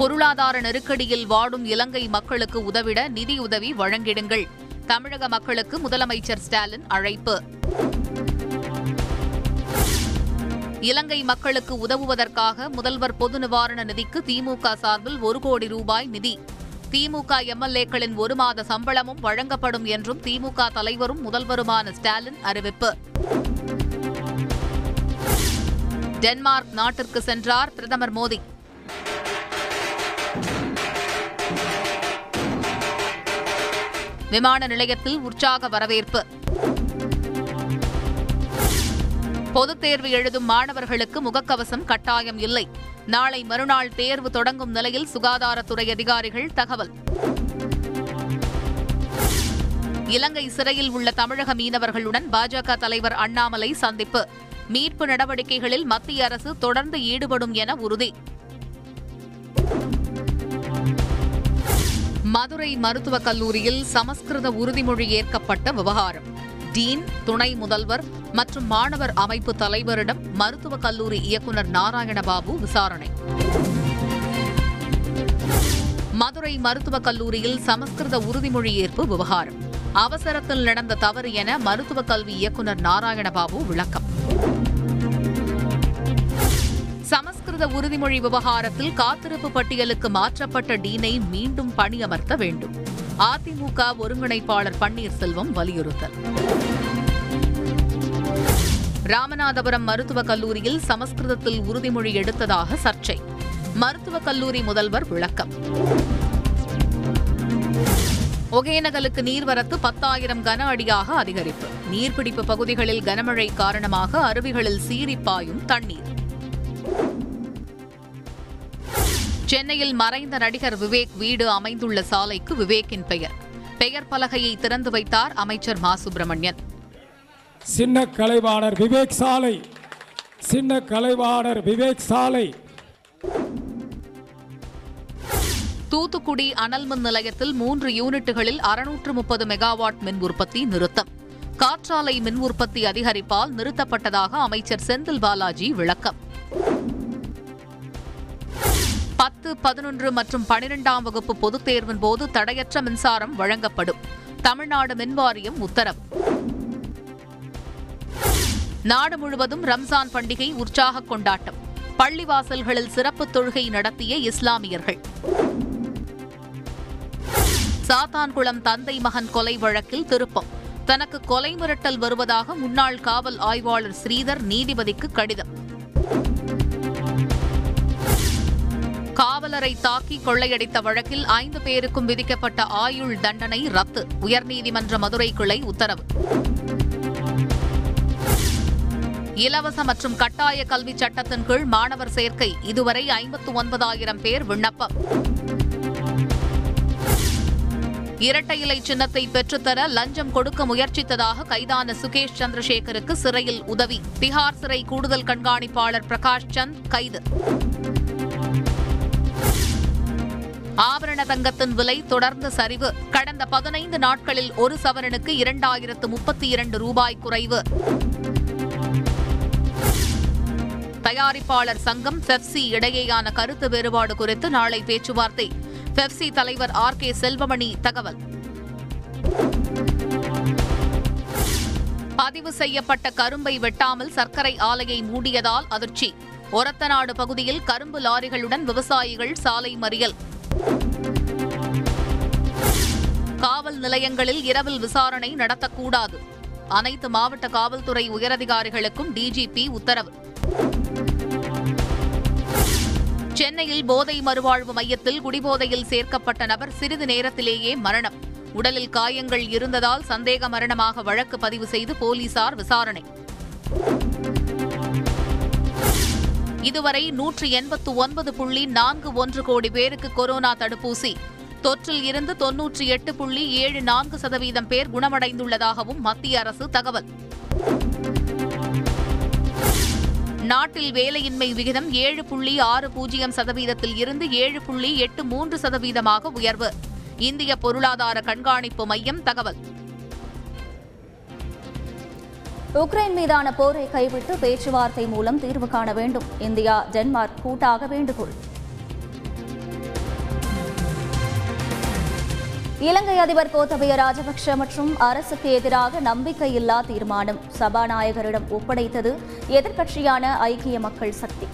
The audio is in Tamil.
பொருளாதார நெருக்கடியில் வாடும் இலங்கை மக்களுக்கு உதவிட நிதியுதவி வழங்கிடுங்கள். தமிழக மக்களுக்கு முதலமைச்சர் ஸ்டாலின் அழைப்பு. இலங்கை மக்களுக்கு உதவுவதற்காக முதல்வர் பொது நிவாரண நிதிக்கு திமுக சார்பில் ஒரு கோடி ரூபாய் நிதி. திமுக எம்எல்ஏக்களின் ஒரு மாத சம்பளமும் வழங்கப்படும் என்றும் திமுக தலைவரும் முதல்வருமான ஸ்டாலின் அறிவிப்பு. டென்மார்க் நாட்டிற்கு சென்றார் பிரதமர் மோடி. விமான நிலையத்தில் உற்சாக வரவேற்பு. பொதுத் தேர்வு எழுதும் மாணவர்களுக்கு முகக்கவசம் கட்டாயம் இல்லை. நாளை மறுநாள் தேர்வு தொடங்கும் நிலையில் சுகாதாரத்துறை அதிகாரிகள் தகவல். இலங்கை சிறையில் உள்ள தமிழக மீனவர்களுடன் பாஜக தலைவர் அண்ணாமலை சந்திப்பு. மீட்பு நடவடிக்கைகளில் மத்திய அரசு தொடர்ந்து ஈடுபடும் என உறுதி. மதுரை மருத்துவக் கல்லூரியில் சமஸ்கிருத உறுதிமொழி ஏற்கப்பட்ட விவகாரம். டீன் துணை முதல்வர் மற்றும் மாணவர் அமைப்பு தலைவரிடம் மருத்துவக் கல்லூரி இயக்குநர் நாராயணபாபு விசாரணை. மதுரை மருத்துவக் கல்லூரியில் சமஸ்கிருத உறுதிமொழி ஏற்பு விவகாரம். அவசரத்தில் நடந்த தவறு என மருத்துவக் கல்வி இயக்குநர் நாராயணபாபு விளக்கம். ஒப்பந்த உறுதிமொழி விவகாரத்தில் காத்திருப்பு பட்டியலுக்கு மாற்றப்பட்ட டீனை மீண்டும் பணியமர்த்த வேண்டும். அதிமுக ஒருங்கிணைப்பாளர் பன்னீர்செல்வம் வலியுறுத்தல். ராமநாதபுரம் மருத்துவக் கல்லூரியில் சமஸ்கிருதத்தில் உறுதிமொழி எடுத்ததாக சர்ச்சை. மருத்துவக் கல்லூரி முதல்வர் விளக்கம். ஒகேனகலுக்கு நீர்வரத்து பத்தாயிரம் கன அடியாக அதிகரிப்பு. நீர்பிடிப்பு பகுதிகளில் கனமழை காரணமாக அருவிகளில் சீறிப் பாயும் தண்ணீர். சென்னையில் மறைந்த நடிகர் விவேக் வீடு அமைந்துள்ள சாலைக்கு விவேக்கின் பெயர். பெயர் பலகையை திறந்து வைத்தார் அமைச்சர் மா. சுப்பிரமணியன். சின்ன கலைவாணர் விவேக் சாலை. சின்ன கலைவாணர் விவேக் சாலை. தூத்துக்குடி அனல் மின் நிலையத்தில் மூன்று யூனிட்டுகளில் அறுநூற்று முப்பது மெகாவாட் மின் உற்பத்தி நிறுத்தம். காற்றாலை மின் உற்பத்தி அதிகரிப்பால் நிறுத்தப்பட்டதாக அமைச்சர் செந்தில் பாலாஜி விளக்கம். பத்து பதினொன்று மற்றும் பனிரெண்டாம் வகுப்பு பொதுத் தேர்வின் போது தடையற்ற மின்சாரம் வழங்கப்படும். தமிழ்நாடு மின்வாரியம் உத்தரவு. நாடு முழுவதும் ரம்ஜான் பண்டிகை உற்சாக கொண்டாட்டம். பள்ளிவாசல்களில் சிறப்பு தொழுகை நடத்திய இஸ்லாமியர்கள். சாத்தான்குளம் தந்தை மகன் கொலை வழக்கில் திருப்பம். தனக்கு கொலை மிரட்டல் வருவதாக முன்னாள் காவல் ஆய்வாளர் ஸ்ரீதர் நீதிபதிக்கு கடிதம். காவலரை தாக்கி கொள்ளையடித்த வழக்கில் ஐந்து பேருக்கும் விதிக்கப்பட்ட ஆயுள் தண்டனை ரத்து. உயர்நீதிமன்ற மதுரை கிளை உத்தரவு. இலவச மற்றும் கட்டாய கல்வி சட்டத்தின் கீழ் மாணவர் சேர்க்கை. இதுவரை ஐம்பத்து ஒன்பதாயிரம் பேர் விண்ணப்பம். இரட்டை இலை சின்னத்தை பெற்றுத்தர லஞ்சம் கொடுக்க முயற்சித்ததாக கைதான சுகேஷ் சந்திரசேகருக்கு சிறையில் உதவி. திஹார் சிறை கூடுதல் கண்காணிப்பாளர் பிரகாஷ் சந்த் கைது. ஆபரண தங்கத்தின் விலை தொடர்ந்து சரிவு. கடந்த பதினைந்து நாட்களில் ஒரு சவரனுக்கு இரண்டாயிரத்து முப்பத்தி இரண்டு ரூபாய் குறைவு. தயாரிப்பாளர் சங்கம் பெப்சி இடையேயான கருத்து வேறுபாடு குறித்து நாளை பேச்சுவார்த்தை. பெப்சி தலைவர் ஆர் கே செல்வமணி தகவல். பதிவு செய்யப்பட்ட கரும்பை வெட்டாமல் சர்க்கரை ஆலையை மூடியதால் அதிர்ச்சி. ஒரத்தநாடு பகுதியில் கரும்பு லாரிகளுடன் விவசாயிகள் சாலை மறியல். காவல் நிலையங்களில் இரவில் விசாரணை நடத்தக்கூடாது. அனைத்து மாவட்ட காவல்துறை உயரதிகாரிகளுக்கும் டிஜிபி உத்தரவு. சென்னையில் போதை மறுவாழ்வு மையத்தில் குடிபோதையில் சேர்க்கப்பட்ட நபர் சிறிது நேரத்திலேயே மரணம். உடலில் காயங்கள் இருந்ததால் சந்தேக மரணமாக வழக்கு பதிவு செய்து போலீசார் விசாரணை. இதுவரை நூற்று எண்பத்து ஒன்பது புள்ளி நான்கு ஒன்று கோடி பேருக்கு கொரோனா தடுப்பூசி. தொற்றில் இருந்து தொன்னூற்றி எட்டு புள்ளி ஏழு நான்கு சதவீதம் பேர் குணமடைந்துள்ளதாகவும் மத்திய அரசு தகவல். நாட்டில் வேலையின்மை விகிதம் ஏழு புள்ளி ஆறு பூஜ்ஜியம் சதவீதத்தில் இருந்து ஏழு புள்ளி எட்டு மூன்று சதவீதமாக உயர்வு. இந்திய பொருளாதார கண்காணிப்பு மையம் தகவல். உக்ரைன் மீதான போரை கைவிட்டு பேச்சுவார்த்தை மூலம் தீர்வு காண வேண்டும். இந்தியா டென்மார்க் கூட்டாக வேண்டுகோள். இலங்கை அதிபர் கோத்தபய ராஜபக்ஷ மற்றும் அரசுக்கு எதிராக நம்பிக்கையில்லா தீர்மானம். சபாநாயகரிடம் ஒப்படைத்தது எதிர்க்கட்சியான ஐக்கிய மக்கள் சக்தி.